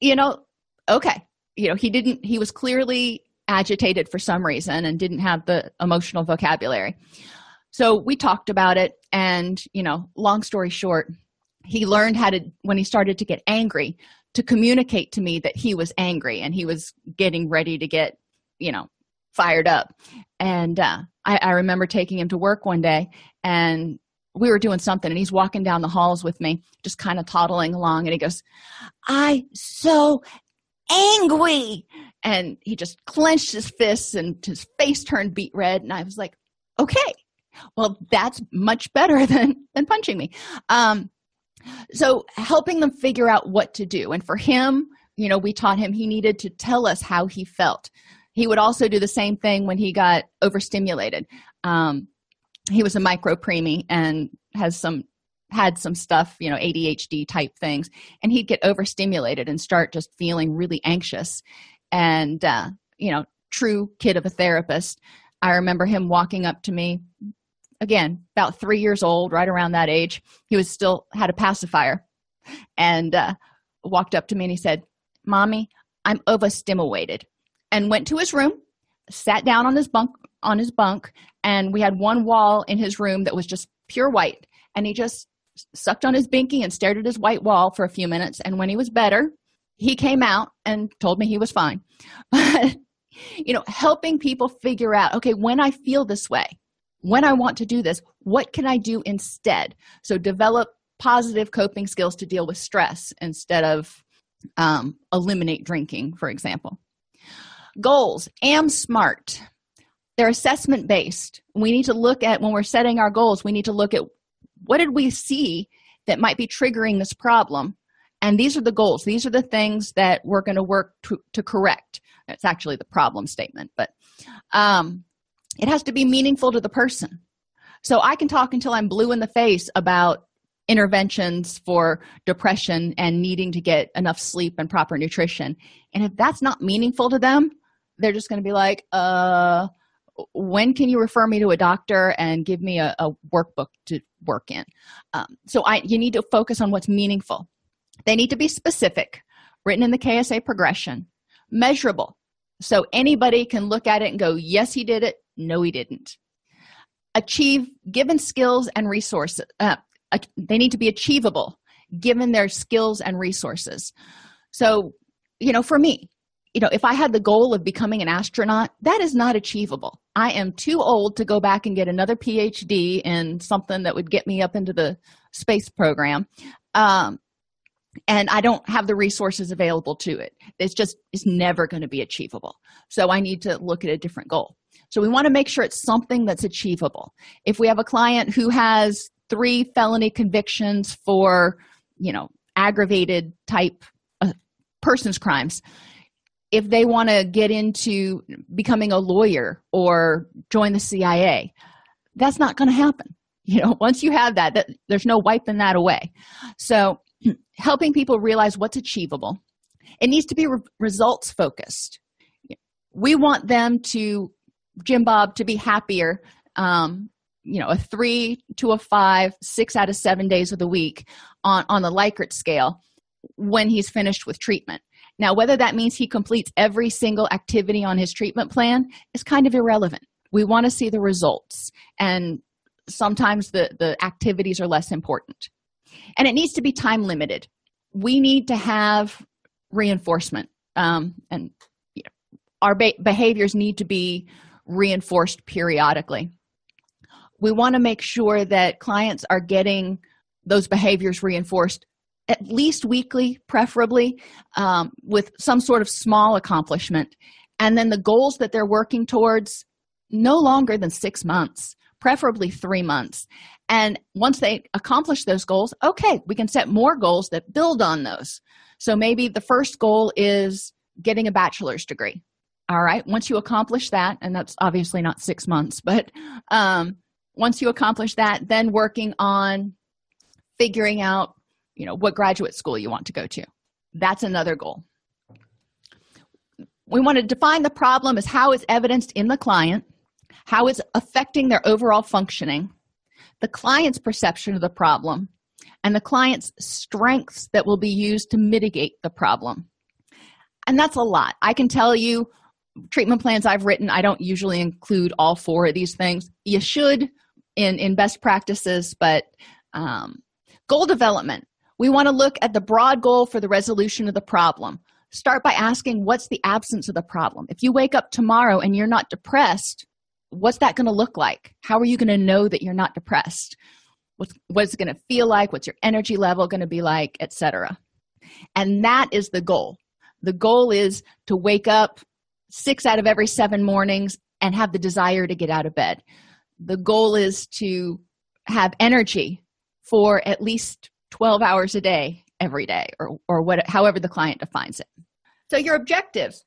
[SPEAKER 1] you know okay. You know he didn't he was clearly agitated for some reason and didn't have the emotional vocabulary. So we talked about it and you know long story short he learned how to when he started to get angry to communicate to me that he was angry and he was getting ready to get you know fired up. And uh, I, I remember taking him to work one day and we were doing something and he's walking down the halls with me just kind of toddling along and he goes i so angry. And he just clenched his fists and his face turned beet red and i was like okay. Well that's much better than than punching me. Um so helping them figure out what to do. And for him you know we taught him he needed to tell us how he felt. He would also do the same thing when he got overstimulated. Um, he was a micro preemie and has some had some stuff you know adhd type things. And he'd get overstimulated and start just feeling really anxious. And uh, you know true kid of a therapist. I remember him walking up to me again about three years old right around that age he was still had a pacifier. And uh, walked up to me and he said mommy i'm overstimulated. And went to his room sat down on his bunk on his bunk and we had one wall in his room that was just pure white. And he just sucked on his binky and stared at his white wall for a few minutes. And when he was better he came out and told me he was fine. But you know helping people figure out okay when i feel this way when i want to do this what can i do instead? So develop positive coping skills to deal with stress instead of um, eliminate drinking for example. Goals. Am smart. They're assessment based we need to look at when we're setting our goals we need to look at what did we see that might be triggering this problem? And these are the goals. These are the things that we're going to work to, correct. It's actually the problem statement but um, it has to be meaningful to the person. So i can talk until i'm blue in the face about interventions for depression and needing to get enough sleep and proper nutrition. And if that's not meaningful to them they're just going to be like uh when can you refer me to a doctor and give me a, a workbook to work in? Um, so i you need to focus on what's meaningful. They need to be specific written in the ksa progression measurable. So anybody can look at it and go yes he did it no he didn't. Achieve given skills and resources uh, they need to be achievable given their skills and resources. So you know for me you know if i had the goal of becoming an astronaut that is not achievable. I am too old to go back and get another phd in something that would get me up into the space program. Um, and i don't have the resources available to it. It's just it's never going to be achievable. So i need to look at a different goal. So we want to make sure it's something that's achievable. If we have a client who has three felony convictions for you know aggravated type uh, persons crimes if they want to get into becoming a lawyer or join the cia that's not going to happen. You know once you have that, that there's no wiping that away. So helping people realize what's achievable it needs to be re- results focused we want them to jim bob to be happier um, you know a three to a five six out of seven days of the week on on the likert scale when he's finished with treatment now, whether that means he completes every single activity on his treatment plan is kind of irrelevant. We want to see the results, and sometimes the, the activities are less important. And it needs to be time limited. We need to have reinforcement, um, and you know, our be- behaviors need to be reinforced periodically. We want to make sure that clients are getting those behaviors reinforced at least weekly, preferably, um, with some sort of small accomplishment. And then the goals that they're working towards no longer than six months, preferably three months. And once they accomplish those goals, okay, we can set more goals that build on those. So maybe the first goal is getting a bachelor's degree. All right, once you accomplish that, and that's obviously not six months, but um, once you accomplish that, then working on figuring out you know what graduate school you want to go to that's another goal we want to define the problem as how it's evidenced in the client how it's affecting their overall functioning the client's perception of the problem and the client's strengths that will be used to mitigate the problem and that's a lot i can tell you treatment plans i've written i don't usually include all four of these things you should in in best practices but um, goal development we want to look at the broad goal for the resolution of the problem. Start by asking what's the absence of the problem? If you wake up tomorrow and you're not depressed, what's that going to look like? How are you going to know that you're not depressed? What's, what's it going to feel like? What's your energy level going to be like, etc.? And that is the goal. The goal is to wake up six out of every seven mornings and have the desire to get out of bed. the goal is to have energy for at least 12 hours a day every day or, or what, however the client defines it. So, your objectives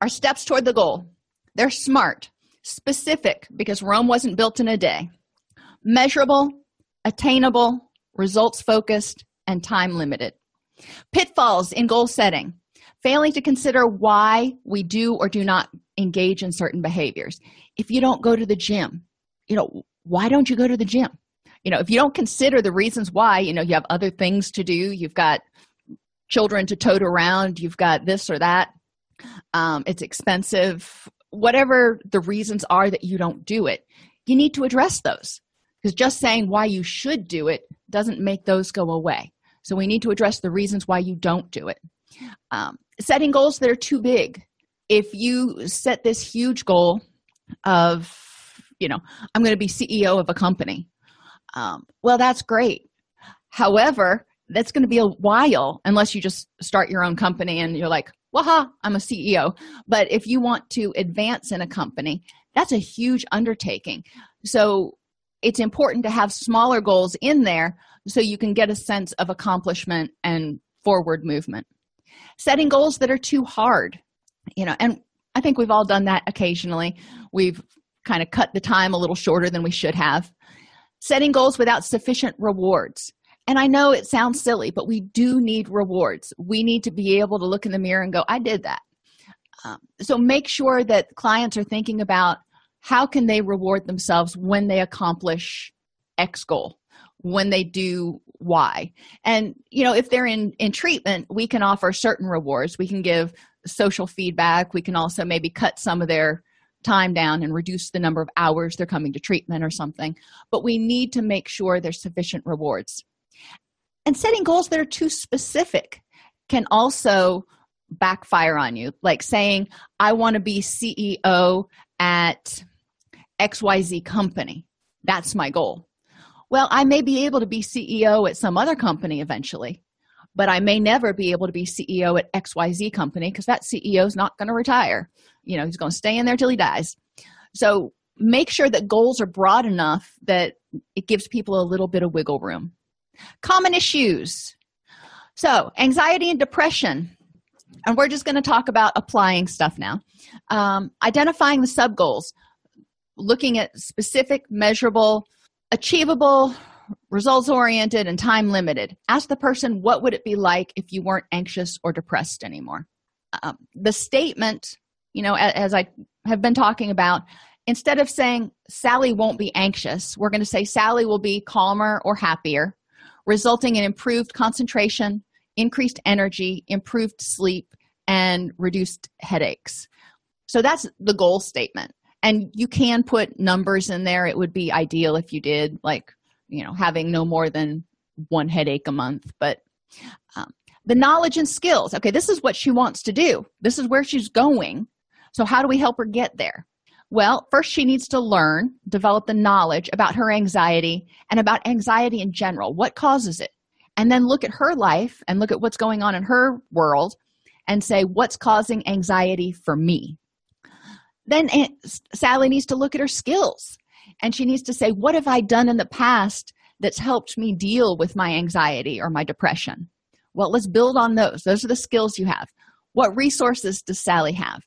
[SPEAKER 1] are steps toward the goal. They're smart, specific, because Rome wasn't built in a day, measurable, attainable, results focused, and time limited. Pitfalls in goal setting failing to consider why we do or do not engage in certain behaviors. If you don't go to the gym, you know, why don't you go to the gym? You know, if you don't consider the reasons why, you know, you have other things to do, you've got children to tote around, you've got this or that, um, it's expensive, whatever the reasons are that you don't do it, you need to address those. Because just saying why you should do it doesn't make those go away. So we need to address the reasons why you don't do it. Um, setting goals that are too big. If you set this huge goal of, you know, I'm going to be CEO of a company, um, well, that's great. However, that's going to be a while unless you just start your own company and you're like, waha, I'm a CEO. But if you want to advance in a company, that's a huge undertaking. So it's important to have smaller goals in there so you can get a sense of accomplishment and forward movement. Setting goals that are too hard, you know, and I think we've all done that occasionally. We've kind of cut the time a little shorter than we should have. Setting goals without sufficient rewards. And I know it sounds silly, but we do need rewards. We need to be able to look in the mirror and go, I did that. Um, so make sure that clients are thinking about how can they reward themselves when they accomplish X goal, when they do Y. And, you know, if they're in, in treatment, we can offer certain rewards. We can give social feedback. We can also maybe cut some of their time down and reduce the number of hours they're coming to treatment or something. But we need to make sure there's sufficient rewards and setting goals that are too specific can also backfire on you. Like saying i want to be ceo at xyz company. That's my goal. Well i may be able to be ceo at some other company eventually but i may never be able to be ceo at xyz company because that ceo is not going to retire. You know he's going to stay in there till he dies. So make sure that goals are broad enough that it gives people a little bit of wiggle room Common issues. So, anxiety and depression. And we're just going to talk about applying stuff now. Um, identifying the sub goals, looking at specific, measurable, achievable, results oriented, and time limited. Ask the person, what would it be like if you weren't anxious or depressed anymore? Um, the statement, you know, as, as I have been talking about, instead of saying Sally won't be anxious, we're going to say Sally will be calmer or happier resulting in improved concentration, increased energy, improved sleep, and reduced headaches. So that's the goal statement. And you can put numbers in there. It would be ideal if you did, like, you know, having no more than one headache a month. But um, the knowledge and skills okay, this is what she wants to do, this is where she's going. So, how do we help her get there? Well, first, she needs to learn, develop the knowledge about her anxiety and about anxiety in general. What causes it? And then look at her life and look at what's going on in her world and say, what's causing anxiety for me? Then Sally needs to look at her skills and she needs to say, what have I done in the past that's helped me deal with my anxiety or my depression? Well, let's build on those. Those are the skills you have. What resources does Sally have?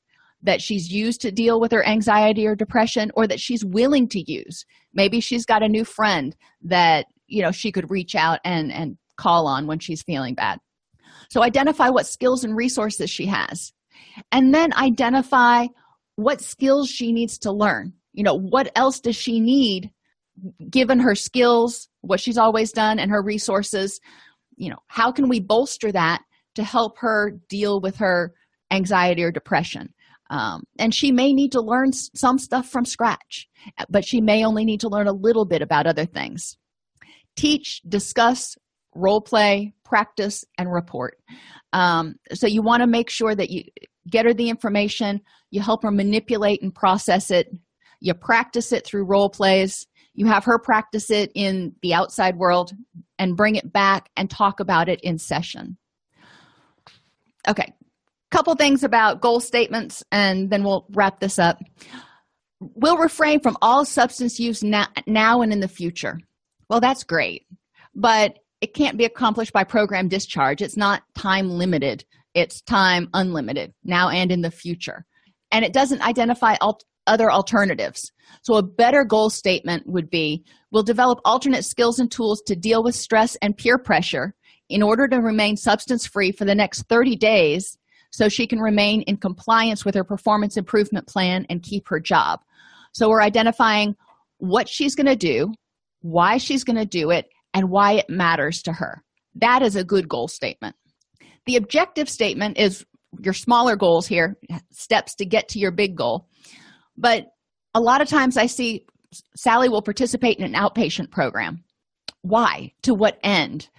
[SPEAKER 1] That she's used to deal with her anxiety or depression or that she's willing to use. Maybe she's got a new friend that you know she could reach out and and call on when she's feeling bad. So identify what skills and resources she has. And then identify what skills she needs to learn. You know what else does she need given her skills what she's always done and her resources? You know how can we bolster that to help her deal with her anxiety or depression um, and she may need to learn some stuff from scratch but she may only need to learn a little bit about other things. Teach discuss role play practice and report. Um, so you want to make sure that you get her the information you help her manipulate and process it you practice it through role plays you have her practice it in the outside world and bring it back and talk about it in session. Okay couple things about goal statements and then we'll wrap this up We'll refrain from all substance use now, now and in the future. Well, that's great, but it can't be accomplished by program discharge. It's not time limited, it's time unlimited, now and in the future. And it doesn't identify alt- other alternatives. So, a better goal statement would be we'll develop alternate skills and tools to deal with stress and peer pressure in order to remain substance free for the next 30 days so she can remain in compliance with her performance improvement plan and keep her job. So, we're identifying what she's going to do, why she's going to do it, and why it matters to her. That is a good goal statement. The objective statement is your smaller goals here, steps to get to your big goal. But a lot of times I see Sally will participate in an outpatient program. Why? To what end?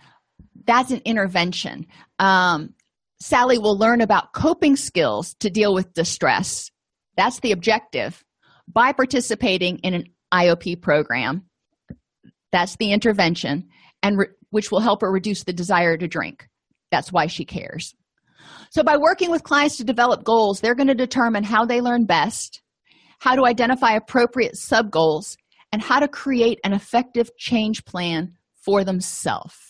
[SPEAKER 1] That's an intervention. Um, Sally will learn about coping skills to deal with distress. That's the objective by participating in an IOP program. That's the intervention, and re- which will help her reduce the desire to drink. That's why she cares. So, by working with clients to develop goals, they're going to determine how they learn best, how to identify appropriate sub goals, and how to create an effective change plan for themselves.